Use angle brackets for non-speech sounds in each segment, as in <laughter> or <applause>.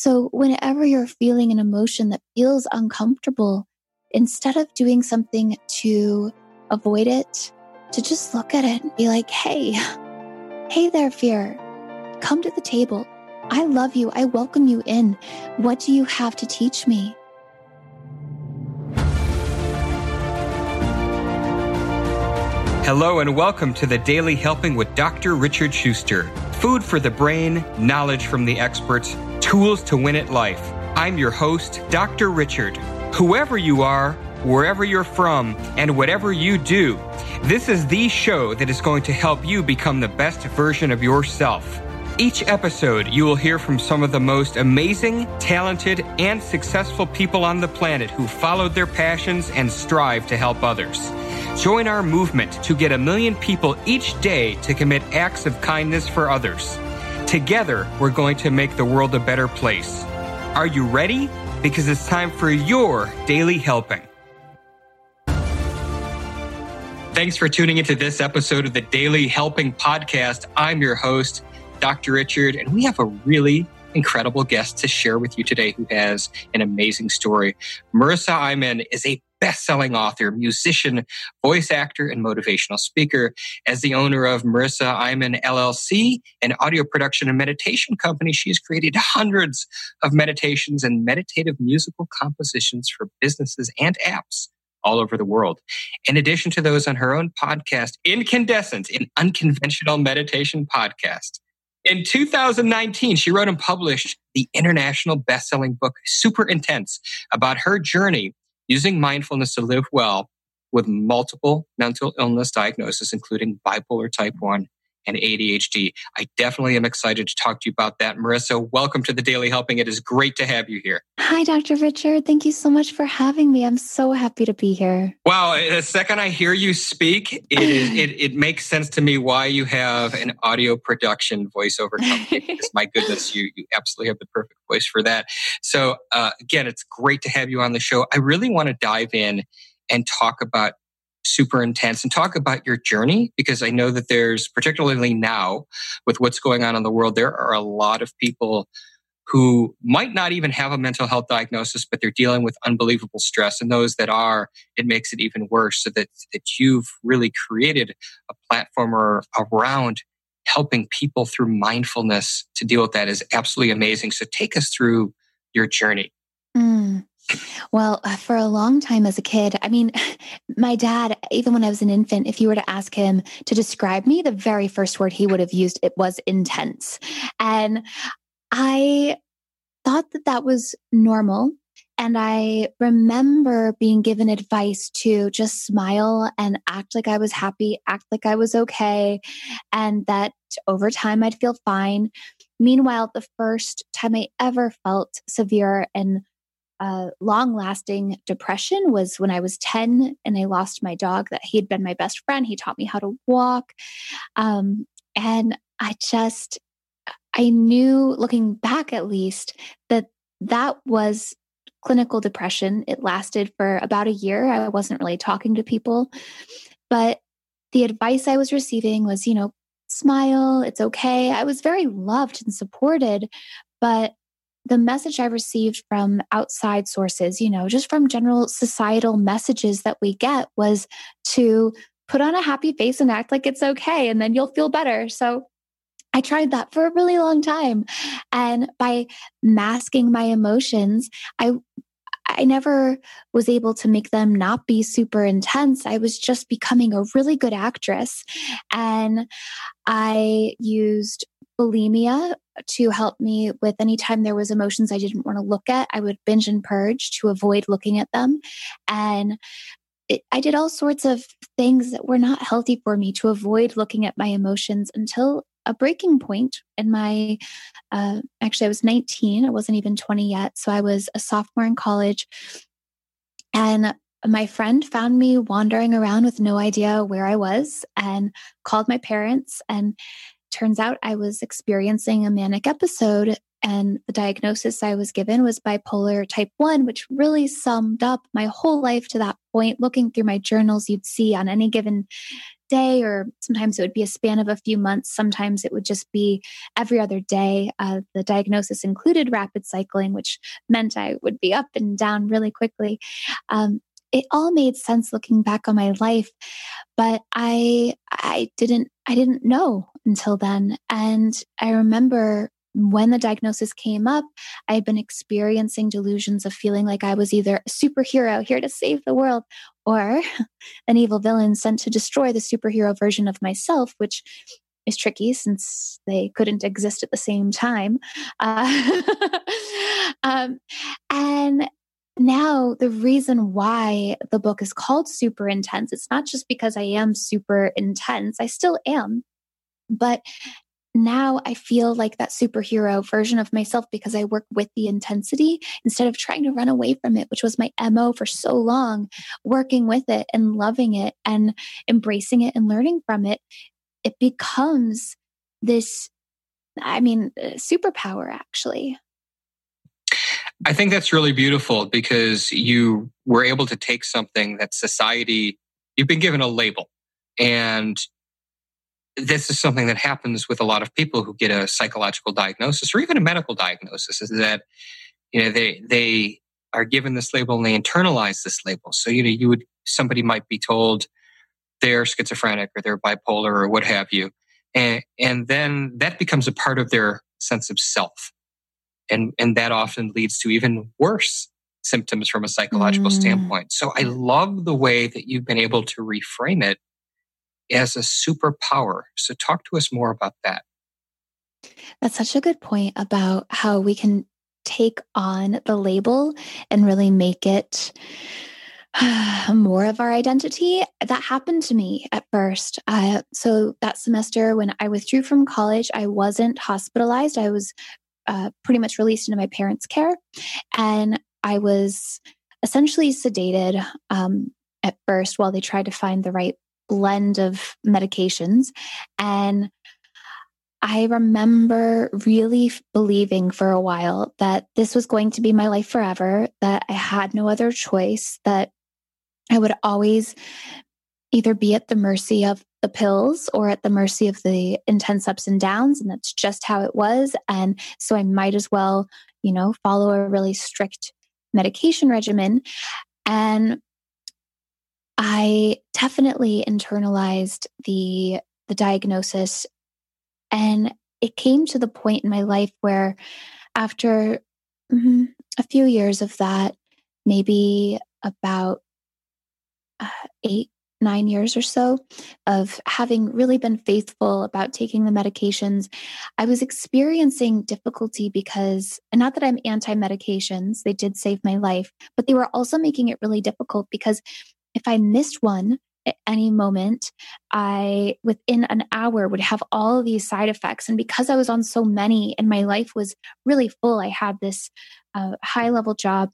So, whenever you're feeling an emotion that feels uncomfortable, instead of doing something to avoid it, to just look at it and be like, hey, hey there, fear, come to the table. I love you. I welcome you in. What do you have to teach me? Hello and welcome to the Daily Helping with Dr. Richard Schuster. Food for the brain, knowledge from the experts, tools to win at life. I'm your host, Dr. Richard. Whoever you are, wherever you're from, and whatever you do, this is the show that is going to help you become the best version of yourself. Each episode, you will hear from some of the most amazing, talented, and successful people on the planet who followed their passions and strive to help others. Join our movement to get a million people each day to commit acts of kindness for others. Together, we're going to make the world a better place. Are you ready? Because it's time for your daily helping. Thanks for tuning into this episode of the Daily Helping Podcast. I'm your host, Dr. Richard, and we have a really incredible guest to share with you today who has an amazing story. Marisa Imôn is a best-selling author, musician, voice actor, and motivational speaker. As the owner of Marisa Imôn LLC, an audio production and meditation company, she has created hundreds of meditations and meditative musical compositions for businesses and apps all over the world. In addition to those on her own podcast, Incandescent, an unconventional meditation podcast. In 2019, she wrote and published the international best-selling book Super Intense about her journey using mindfulness to live well with multiple mental illness diagnoses, including bipolar type 1 and ADHD. I definitely am excited to talk to you about that. Marisa, welcome to the Daily Helping. It is great to have you here. Hi, Dr. Richard. Thank you so much for having me. I'm so happy to be here. Wow. The second I hear you speak, it, is, <laughs> it, it makes sense to me why you have an audio production voiceover company. <laughs> because my goodness, you, you absolutely have the perfect voice for that. So, uh, again, it's great to have you on the show. I really want to dive in and talk about super intense and talk about your journey because I know that there's, particularly now with what's going on in the world, there are a lot of people who might not even have a mental health diagnosis, but they're dealing with unbelievable stress. And those that are, it makes it even worse. So that, that you've really created a platform around helping people through mindfulness to deal with that is absolutely amazing. So take us through your journey. Mm. Well, uh, for a long time as a kid, I mean, <laughs> my dad, even when I was an infant, if you were to ask him to describe me, the very first word he would have used it was intense. And I thought that that was normal. And I remember being given advice to just smile and act like I was happy, act like I was okay, and that over time I'd feel fine. Meanwhile, the first time I ever felt severe and uh, long lasting depression was when I was 10 and I lost my dog that he had been my best friend. He taught me how to walk. Um, and I just, I knew looking back at least that that was clinical depression. It lasted for about a year. I wasn't really talking to people. But the advice I was receiving was, you know, smile, it's okay. I was very loved and supported, but the message I received from outside sources, you know, just from general societal messages that we get was to put on a happy face and act like it's okay, and then you'll feel better. So I tried that for a really long time. And by masking my emotions, I I never was able to make them not be super intense. I was just becoming a really good actress. And I used bulimia to help me with anytime there was emotions I didn't want to look at, I would binge and purge to avoid looking at them. And I did all sorts of things that were not healthy for me to avoid looking at my emotions until a breaking point in my uh, actually i was 19 i wasn't even 20 yet so i was a sophomore in college. And my friend found me wandering around with no idea where i was and called my parents and turns out I was experiencing a manic episode, and the diagnosis I was given was bipolar type 1, which really summed up my whole life to that point, looking through my journals, you'd see on any given day, or sometimes it would be a span of a few months. Sometimes it would just be every other day. Uh, the diagnosis included rapid cycling, which meant I would be up and down really quickly. Um, it all made sense looking back on my life but i i didn't i didn't know until then and i remember when the diagnosis came up, I had been experiencing delusions of feeling like I was either a superhero here to save the world or <laughs> an evil villain sent to destroy the superhero version of myself, which is tricky since they couldn't exist at the same time. Uh, <laughs> um, and now the reason why the book is called super intense it's not just because i am super intense i still am but now I feel like that superhero version of myself because I work with the intensity instead of trying to run away from it, which was my MO for so long, working with it and loving it and embracing it and learning from it. It becomes this, I mean, uh, superpower actually. I think that's really beautiful because you were able to take something that society, you've been given a label and this is something that happens with a lot of people who get a psychological diagnosis or even a medical diagnosis is that you know they they are given this label and they internalize this label. So you know you would somebody might be told they're schizophrenic or they're bipolar or what have you and and then that becomes a part of their sense of self. And and that often leads to even worse symptoms from a psychological mm. standpoint. So i love the way that you've been able to reframe it as a superpower. So, talk to us more about that. That's such a good point about how we can take on the label and really make it <sighs> more of our identity. That happened to me at first. Uh, so, that semester when I withdrew from college, I wasn't hospitalized. I was uh, pretty much released into my parents' care. And I was essentially sedated um, at first while they tried to find the right blend of medications. And I remember really believing for a while that this was going to be my life forever, that I had no other choice, that I would always either be at the mercy of the pills or at the mercy of the intense ups and downs. And that's just how it was. And so I might as well, you know, follow a really strict medication regimen. And I definitely internalized the the diagnosis and it came to the point in my life where after mm, a few years of that maybe about uh, 8 9 years or so of having really been faithful about taking the medications i was experiencing difficulty because and not that i'm anti medications they did save my life but they were also making it really difficult because if I missed one at any moment, I within an hour would have all these side effects. And because I was on so many and my life was really full, I had this uh, high level job.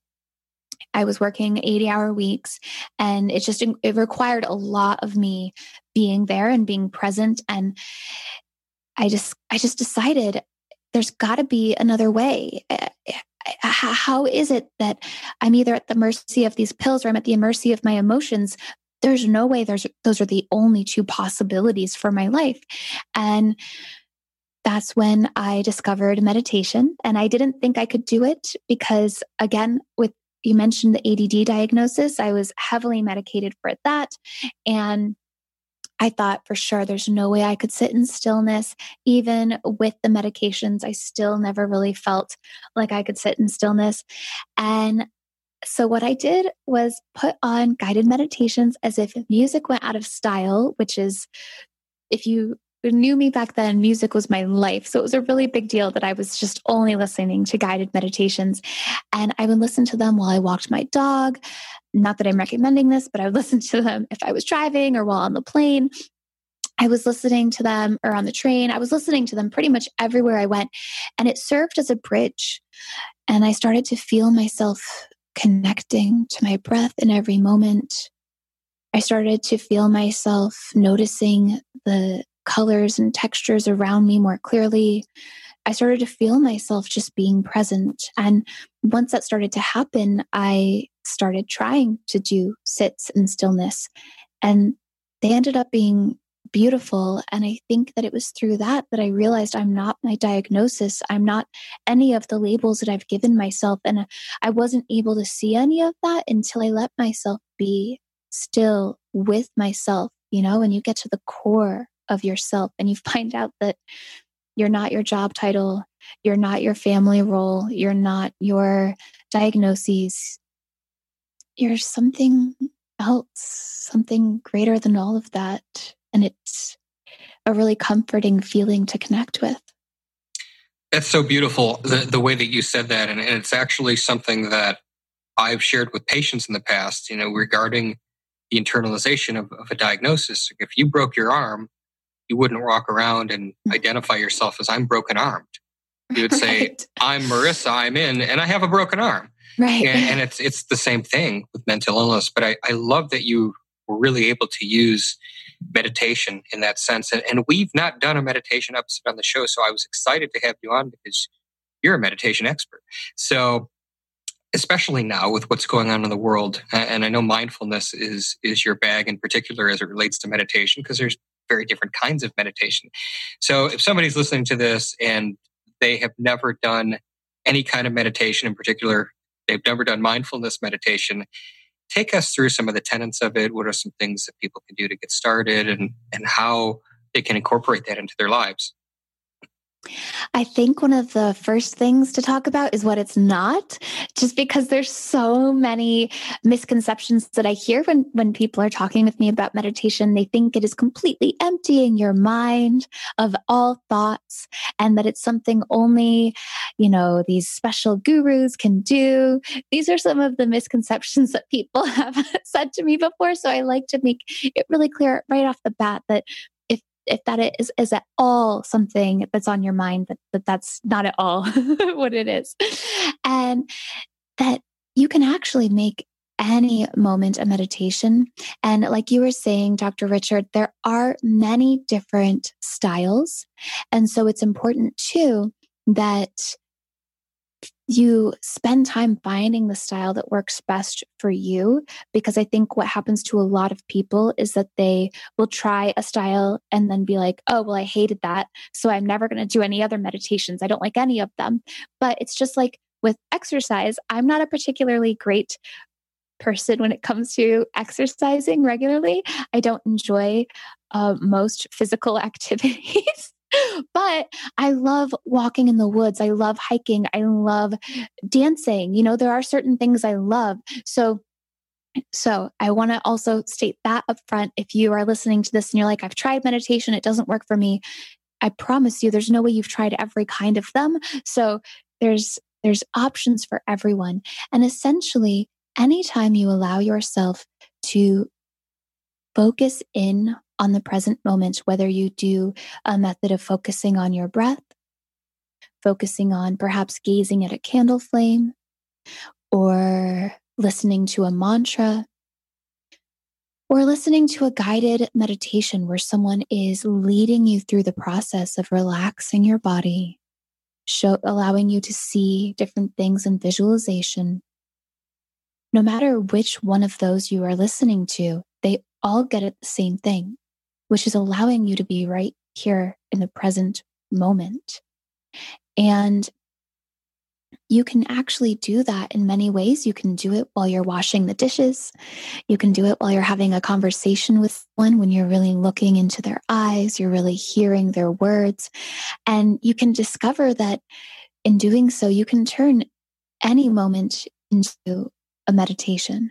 I was working 80 hour weeks and it just it required a lot of me being there and being present and I just I just decided there's got to be another way eh, how is it that I'm either at the mercy of these pills or I'm at the mercy of my emotions? There's no way there's those are the only two possibilities for my life. And that's when I discovered meditation. And I didn't think I could do it because, again, with you mentioned the ADD diagnosis, I was heavily medicated for that. And I thought for sure there's no way I could sit in stillness. Even with the medications, I still never really felt like I could sit in stillness. And so, what I did was put on guided meditations as if music went out of style, which is, if you knew me back then, music was my life. So it was a really big deal that I was just only listening to guided meditations. And I would listen to them while I walked my dog not that I'm recommending this, but I would <laughs> listen to them if I was driving or while on the plane. I was listening to them or on the train. I was listening to them pretty much everywhere I went. And it served as a bridge. And I started to feel myself connecting to my breath in every moment. I started to feel myself noticing the colors and textures around me more clearly. I started to feel myself just being present. And once that started to happen, I started trying to do sits and stillness. And they ended up being beautiful. And I think that it was through that that I realized I'm not my diagnosis. I'm not any of the labels that I've given myself. And I wasn't able to see any of that until I let myself be still with myself, you know, and you get to the core of yourself and you <laughs> find out that you're not your job title, you're not your family role, you're not your diagnoses. You're something else, something greater than all of that. And it's a really comforting feeling to connect with. That's so beautiful, the, the way that you said that. And, and it's actually something that I've shared with patients in the past, you know, regarding the internalization of, of a diagnosis. If you broke your arm, you wouldn't walk around and mm. identify yourself as I'm broken armed. You would say, right. I'm Marisa, I'm in, and I have a broken arm. Right. And, and, it's it's the same thing with mental illness. But I, I love that you were really able to use meditation in that sense. And, and we've not done a meditation episode on the show, so I was excited to have you on because you're a meditation expert. So especially now with what's going on in the world and i know mindfulness is is your bag in particular as it relates to meditation because there's very different kinds of meditation. So if somebody's listening to this and they have never done any kind of meditation in particular they've never done mindfulness meditation take us through some of the tenets of it. What are some things that people can do to get started and and how they can incorporate that into their lives I think one of the first things to talk about is what it's not, just because there's so many misconceptions that I hear when, when people are talking with me about meditation. They think it is completely emptying your mind of all thoughts and that it's something only, you know, these special gurus can do. These are some of the misconceptions <laughs> that people have <laughs> said to me before. So I like to make it really clear right off the bat that if that is is at all something that's on your mind that, that that's not at all <laughs> what it is. And that you can actually make any moment a meditation. And like you were saying dr richard there are many different styles. And so it's important too that you spend time finding the style that works best for you because i think what happens to a lot of people is that they will try a style and then be like oh well i hated that so i'm never going to do any other meditations i don't like any of them. But it's just like with exercise i'm not a particularly great person when it comes to exercising regularly. I don't enjoy uh, most physical <laughs> activities <laughs> but I love walking in the woods. I love hiking. I love dancing. You know, there are certain things I love. So so I want to also state that up front. If you are listening to this and you're like, I've tried meditation, it doesn't work for me. I promise you there's no way you've tried every kind of them. So there's there's options for everyone. And essentially, anytime you allow yourself to focus in on the present moment, whether you do a method of focusing on your breath, focusing on perhaps gazing at a candle flame, or listening to a mantra, or listening to a guided meditation where someone is leading you through the process of relaxing your body, show, allowing you to see different things in visualization. No matter which one of those you are listening to, they all get at the same thing which is allowing you to be right here in the present moment. And you can actually do that in many ways. You can do it while you're washing the dishes. You can do it while you're having a conversation with someone when you're really looking into their eyes, you're really hearing their words. And you can discover that in doing so, you can turn any moment into a meditation.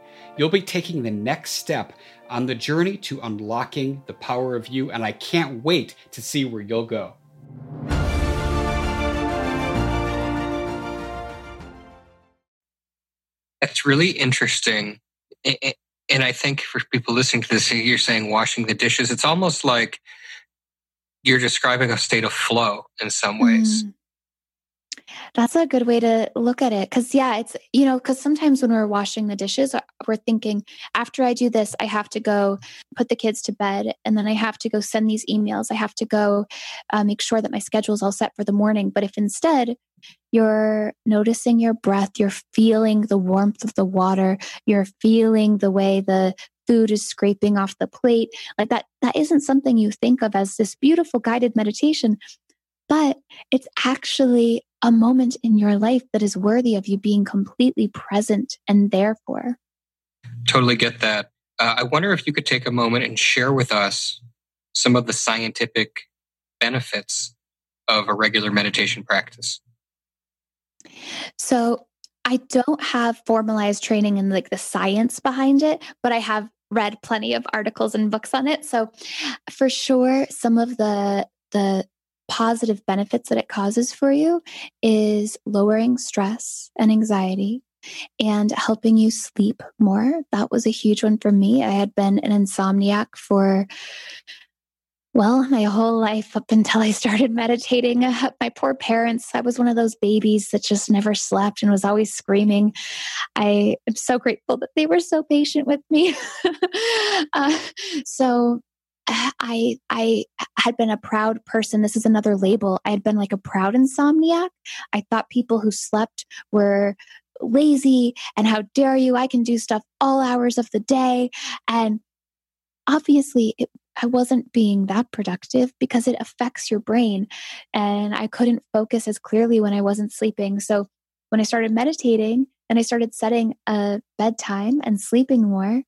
you'll be taking the next step on the journey to unlocking the power of you. And I can't wait to see where you'll go. That's really interesting. And I think for people listening to this, you're saying washing the dishes. It's almost like you're describing a state of flow in some ways. Mm. That's a good way to look at it. Cause yeah, it's, you know, cause sometimes when we're washing the dishes, uh, we're thinking, after I do this, I have to go put the kids to bed. And then I have to go send these emails. I have to go uh, make sure that my schedule is all set for the morning. But if instead you're noticing your breath, you're feeling the warmth of the water, you're feeling the way the food is scraping off the plate, like that, that isn't something you think of as this beautiful guided meditation but it's actually a moment in your life that is worthy of you being completely present and there for. Totally get that. Uh, I wonder if you could take a moment and share with us some of the scientific benefits of a regular meditation practice. So, I don't have formalized training in like the science behind it, but I have read plenty of articles and books on it. So, for sure, some of the the positive benefits that it causes for you is lowering stress and anxiety and helping you sleep more. That was a huge one for me. I had been an insomniac for well, my whole life up until I started meditating. <laughs> My poor parents, I was one of those babies that just never slept and was always screaming. I am so grateful that they were so patient with me. <laughs> uh, so, I I had been a proud person. This is another label. I had been like a proud insomniac. I thought people who slept were lazy and how dare you? I can do stuff all hours of the day. And obviously, it, I wasn't being that productive because it affects your brain. And I couldn't focus as clearly when I wasn't sleeping. So when I started meditating and I started setting a bedtime and sleeping more,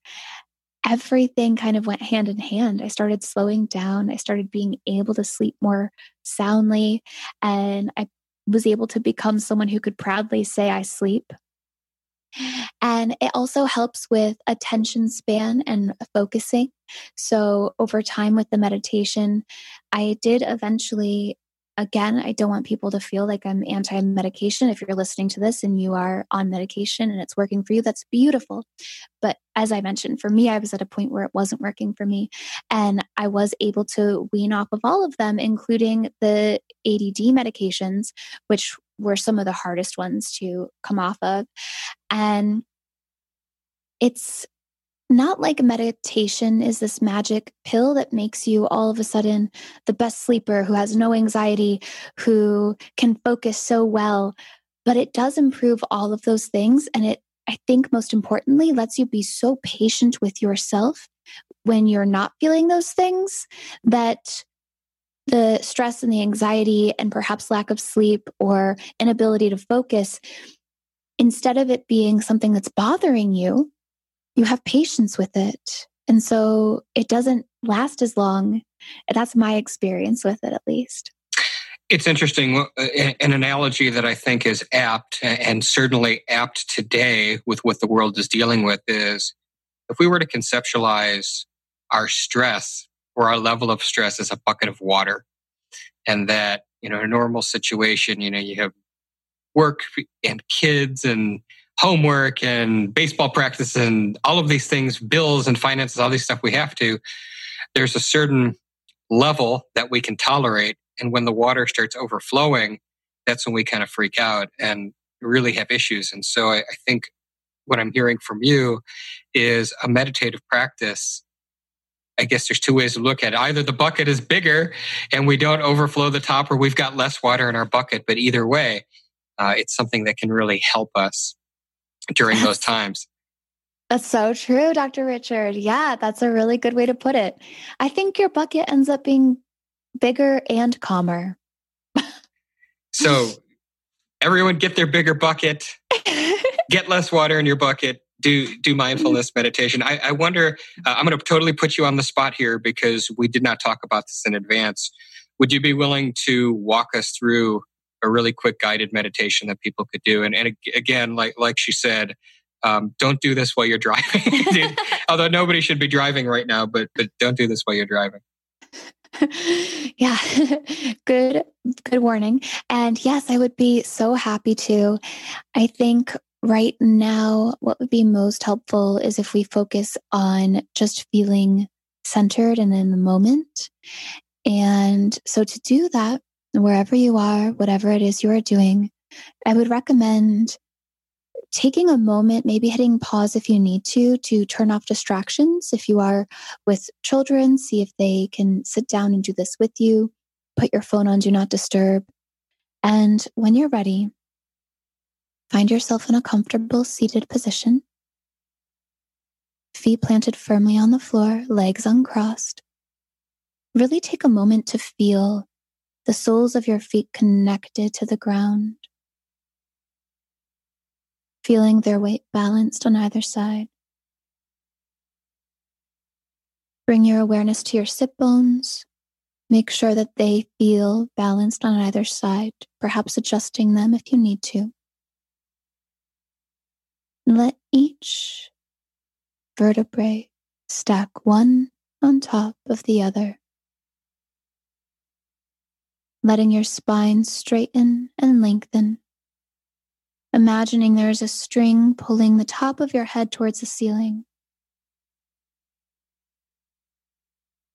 everything kind of went hand in hand. I started slowing down. I started being able to sleep more soundly. And I was able to become someone who could proudly say, I sleep. And it also helps with attention span and focusing. So, over time with the meditation, I did eventually again, I don't want people to feel like I'm anti medication. If you're listening to this and you are on medication and it's working for you, that's beautiful. But as I mentioned, for me, I was at a point where it wasn't working for me. And I was able to wean off of all of them, including the ADD medications, which were some of the hardest ones to come off of. And it's not like meditation is this magic pill that makes you all of a sudden the best sleeper who has no anxiety, who can focus so well, but it does improve all of those things. And it, I think, most importantly, lets you be so patient with yourself when you're not feeling those things that the stress and the anxiety and perhaps lack of sleep or inability to focus, instead of it being something that's bothering you, you have patience with it. And so it doesn't last as long. That's my experience with it, at least. It's interesting. Uh, an analogy that I think is apt and certainly apt today with what the world is dealing with is if we were to conceptualize our stress or our level of stress as a bucket of water, and that, you know, in a normal situation, you know, you have work and kids and homework and baseball practice and all of these things, bills and finances, all these stuff we have to, there's a certain level that we can tolerate. And when the water starts overflowing, that's when we kind of freak out and really have issues. And so I, I think what I'm hearing from you is a meditative practice. I guess there's two ways to look at it. Either the bucket is bigger and we don't overflow the top, or we've got less water in our bucket. But either way, uh, it's something that can really help us during those times. That's so true, Dr. Richard. Yeah, that's a really good way to put it. I think your bucket ends up being bigger and calmer. so, everyone get their bigger bucket, <laughs> get less water in your bucket, do do mindfulness meditation. I, I wonder. Uh, I'm going to totally put you on the spot here because we did not talk about this in advance. Would you be willing to walk us through a really quick guided meditation that people could do. And, and again, like like she said, um, don't do this while you're driving. <laughs> Although nobody should be driving right now, but but don't do this while you're driving. <laughs> yeah, <laughs> good good warning. And yes, I would be so happy to. I think right now, what would be most helpful is if we focus on just feeling centered and in the moment. And so to do that, wherever you are, whatever it is you are doing, I would recommend taking a moment, maybe hitting pause if you need to, to turn off distractions. If you are with children, see if they can sit down and do this with you. Put your phone on do not disturb. And when you're ready, find yourself in a comfortable seated position. Feet planted firmly on the floor, legs uncrossed. Really take a moment to feel the soles of your feet connected to the ground, feeling their weight balanced on either side. Bring your awareness to your sit bones. Make sure that they feel balanced on either side, perhaps adjusting them if you need to. Let each vertebrae stack one on top of the other letting your spine straighten and lengthen. Imagining there is a string pulling the top of your head towards the ceiling.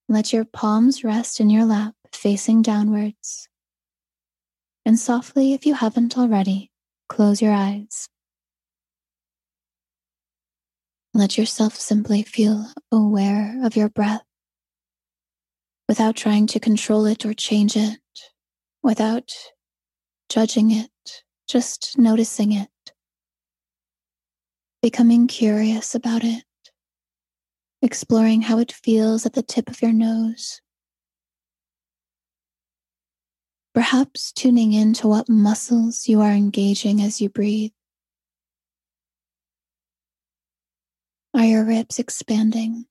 Let your palms rest in your lap, facing downwards. And softly, if you haven't already, close your eyes. Let yourself simply feel aware of your breath without trying to control it or change it without judging it, just noticing it, becoming curious about it, exploring how it feels at the tip of your nose. Perhaps tuning in to what muscles you are engaging as you breathe. Are your ribs expanding?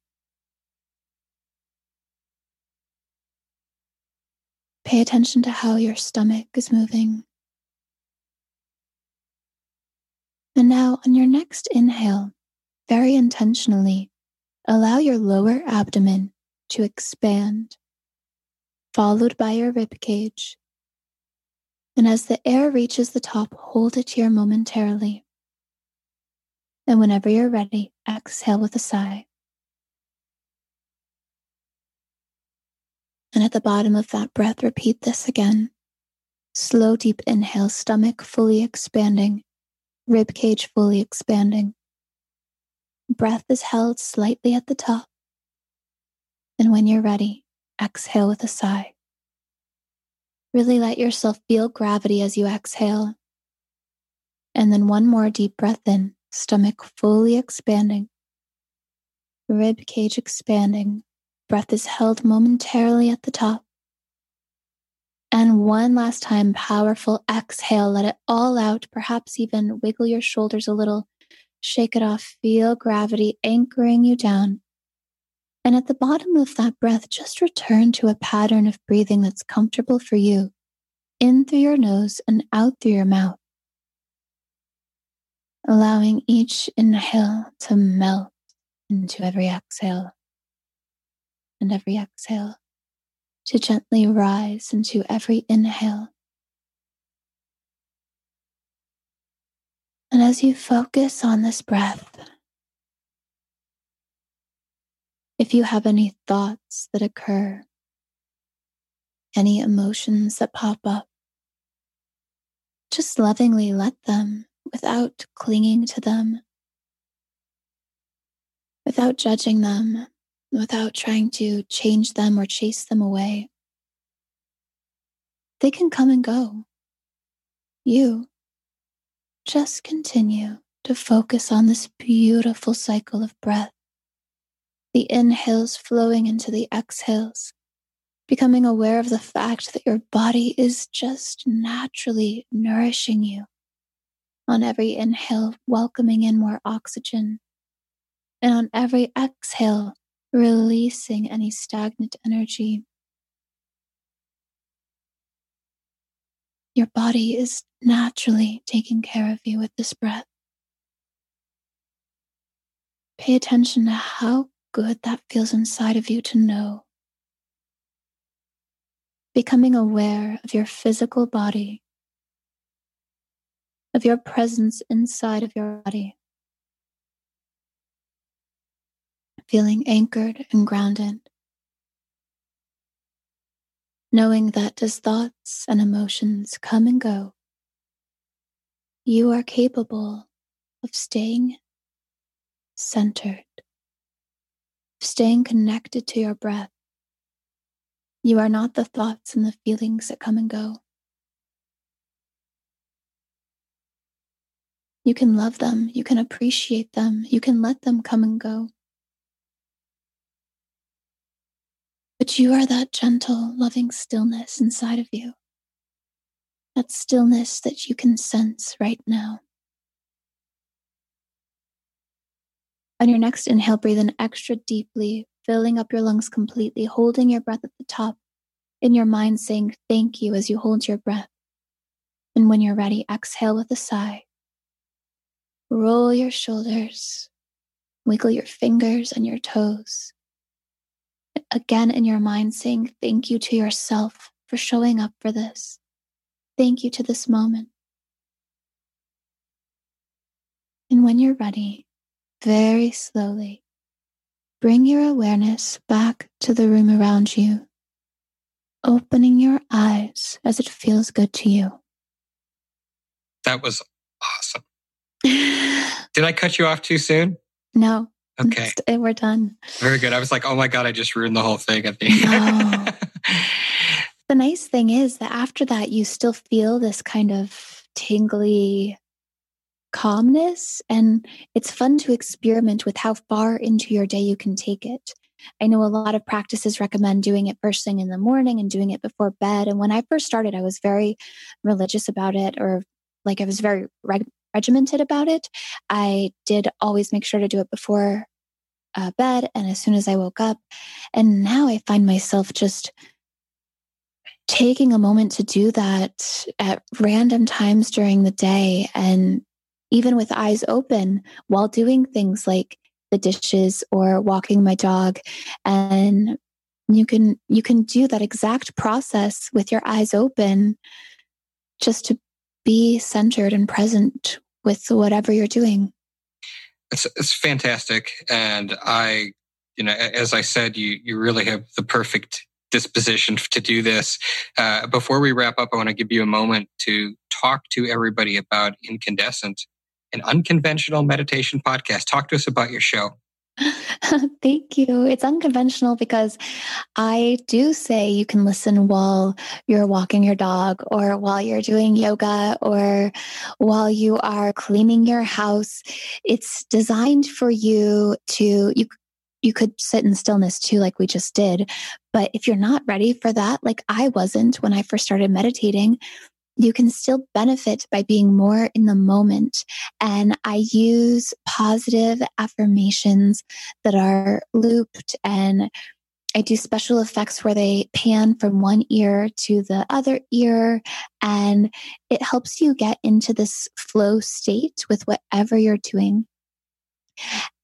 Pay attention to how your stomach is moving. And now, on your next inhale, very intentionally, allow your lower abdomen to expand, followed by your rib cage. And as the air reaches the top, hold it here momentarily. And whenever you're ready, exhale with a sigh. And at the bottom of that breath, repeat this again. Slow, deep inhale, stomach fully expanding, rib cage fully expanding. Breath is held slightly at the top. And when you're ready, exhale with a sigh. Really let yourself feel gravity as you exhale. And then one more deep breath in, stomach fully expanding, rib cage expanding, Breath is held momentarily at the top. And one last time, powerful exhale. Let it all out. Perhaps even wiggle your shoulders a little. Shake it off. Feel gravity anchoring you down. And at the bottom of that breath, just return to a pattern of breathing that's comfortable for you. In through your nose and out through your mouth. Allowing each inhale to melt into every exhale and every exhale to gently rise into every inhale. And as you focus on this breath, if you have any thoughts that occur, any emotions that pop up, just lovingly let them without clinging to them, without judging them, without trying to change them or chase them away. They can come and go. You just continue to focus on this beautiful cycle of breath. The inhales flowing into the exhales, becoming aware of the fact that your body is just naturally nourishing you. On every inhale, welcoming in more oxygen. And on every exhale, releasing any stagnant energy. Your body is naturally taking care of you with this breath. Pay attention to how good that feels inside of you to know. Becoming aware of your physical body, of your presence inside of your body. Feeling anchored and grounded. Knowing that as thoughts and emotions come and go, you are capable of staying centered, staying connected to your breath. You are not the thoughts and the feelings that come and go. You can love them, you can appreciate them, you can let them come and go. You are that gentle, loving stillness inside of you that stillness that you can sense right now. On your next inhale, breathe in extra deeply, filling up your lungs completely, holding your breath at the top, in your mind saying thank you as you hold your breath. And when you're ready, exhale with a sigh. Roll your shoulders, wiggle your fingers and your toes. Again, in your mind, saying thank you to yourself for showing up for this. Thank you to this moment. And when you're ready, very slowly, bring your awareness back to the room around you, opening your eyes as it feels good to you. That was awesome. Did I cut you off too soon? No. Okay. And <laughs> we're done. Very good. I was like, oh my God, I just ruined the whole thing the end. No. <laughs> the nice thing is that after that, you still feel this kind of tingly calmness. And it's fun to experiment with how far into your day you can take it. I know a lot of practices recommend doing it first thing in the morning and doing it before bed. And when I first started, I was very religious about it, or like I was very reg- regimented about it. I did always make sure to do it before uh, bed and as soon as I woke up. And now I find myself just taking a moment to do that at random times during the day and even with eyes open while doing things like the dishes or walking my dog and you can you can do that exact process with your eyes open just to be centered and present with whatever you're doing it's, it's fantastic and i you know as i said you you really have the perfect disposition to do this. Uh, before we wrap up, I want to give you a moment to talk to everybody about Incandescent, an unconventional meditation podcast. Talk to us about your show. <laughs> Thank you. It's unconventional because I do say you can listen while you're walking your dog or while you're doing yoga or while you are cleaning your house. It's designed for you to you you could sit in stillness too, like we just did. But if you're not ready for that, like I wasn't when I first started meditating, you can still benefit by being more in the moment. And I use positive affirmations that are looped and I do special effects where they pan from one ear to the other ear, and it helps you get into this flow state with whatever you're doing.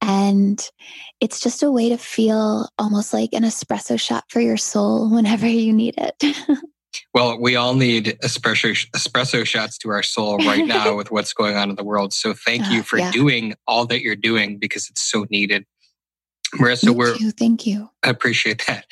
And it's just a way to feel almost like an espresso shot for your soul whenever you need it. <laughs> well, we all need espresso espresso shots to our soul right now <laughs> with what's going on in the world. So thank you uh, for yeah. doing all that you're doing because it's so needed. Marisa, we're thank you. I appreciate that.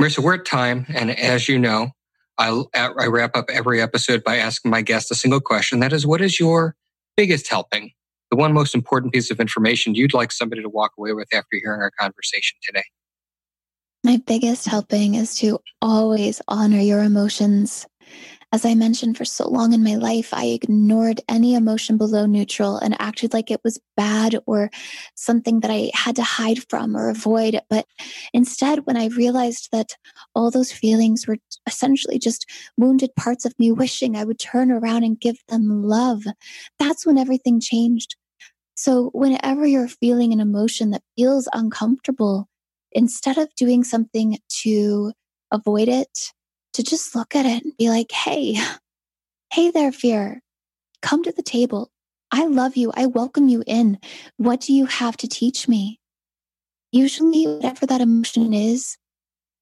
Marisa, we're at time, and as you know, I, I wrap up every episode by asking my guest a single question. That is, what is your biggest helping the one most important piece of information you'd like somebody to walk away with after hearing our conversation today? My biggest helping is to always honor your emotions. As I mentioned, for so long in my life, I ignored any emotion below neutral and acted like it was bad or something that I had to hide from or avoid. But instead, when I realized that all those feelings were essentially just wounded parts of me wishing I would turn around and give them love, that's when everything changed. So, whenever you're feeling an emotion that feels uncomfortable, instead of doing something to avoid it, to just look at it and be like, hey, hey there, fear, come to the table. I love you. I welcome you in. What do you have to teach me? Usually, whatever that emotion is,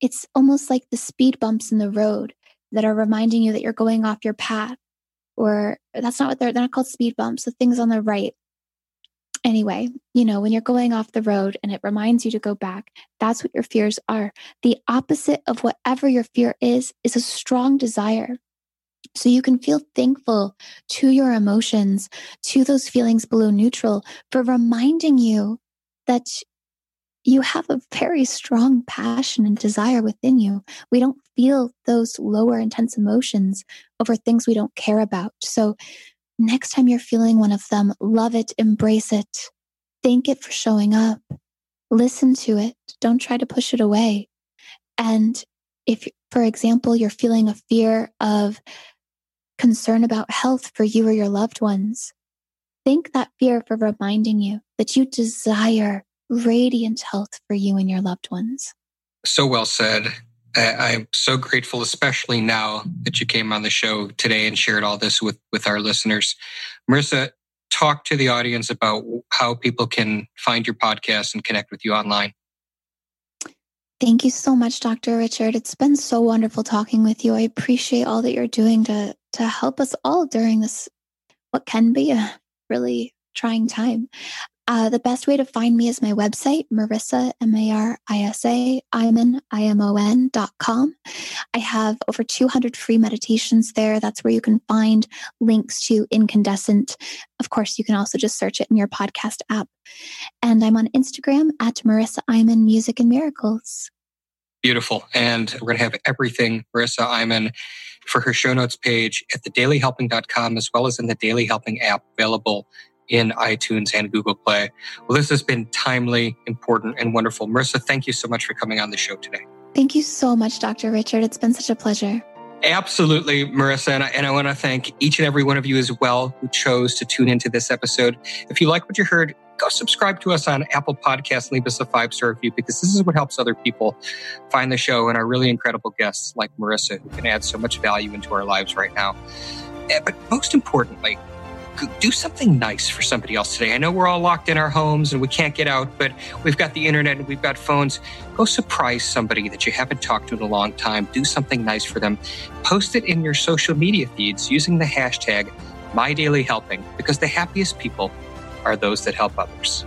it's almost like the speed bumps in the road that are reminding you that you're going off your path. or that's not what they're they're not called speed bumps the things on the right anyway you know when you're going off the road and it reminds you to go back that's what your fears are the opposite of whatever your fear is is a strong desire so you can feel thankful to your emotions to those feelings below neutral for reminding you that you have a very strong passion and desire within you. We don't feel those lower intense emotions over things we don't care about. So, next time you're feeling one of them, love it, embrace it, thank it for showing up, listen to it, don't try to push it away. And if, for example, you're feeling a fear of concern about health for you or your loved ones, thank that fear for reminding you that you desire radiant health for you and your loved ones. So well said. I'm so grateful, especially now that you came on the show today and shared all this with, with our listeners. Marisa, talk to the audience about how people can find your podcast and connect with you online. Thank you so much, Dr. Richard. It's been so wonderful talking with you. I appreciate all that you're doing to to help us all during this what can be a really trying time. Uh, the best way to find me is my website, Marisa, M A R I S A, Imon, I M O N dot com. I have over 200 free meditations there. That's where you can find links to Incandescent. Of course, you can also just search it in your podcast app. And I'm on Instagram at Marisa Imon Music and Miracles. Beautiful. And we're going to have everything Marisa Imôn for her show notes page at thedailyhelping.com as well as in the Daily Helping app available in iTunes and Google Play. Well, this has been timely, important, and wonderful. Marisa, thank you so much for coming on the show today. Thank you so much, Dr. Richard. It's been such a pleasure. Absolutely, Marisa. And I, and I want to thank each and every one of you as well who chose to tune into this episode. If you like what you heard, go subscribe to us on Apple Podcasts, leave us a five star review because this is what helps other people find the show and our really incredible guests like Marisa who can add so much value into our lives right now. Eh, but most importantly, do something nice for somebody else today. I know we're all locked in our homes and we can't get out, but we've got the internet and we've got phones. Go surprise somebody that you haven't talked to in a long time. Do something nice for them. Post it in your social media feeds using the hashtag MyDailyHelping because the happiest people are those that help others.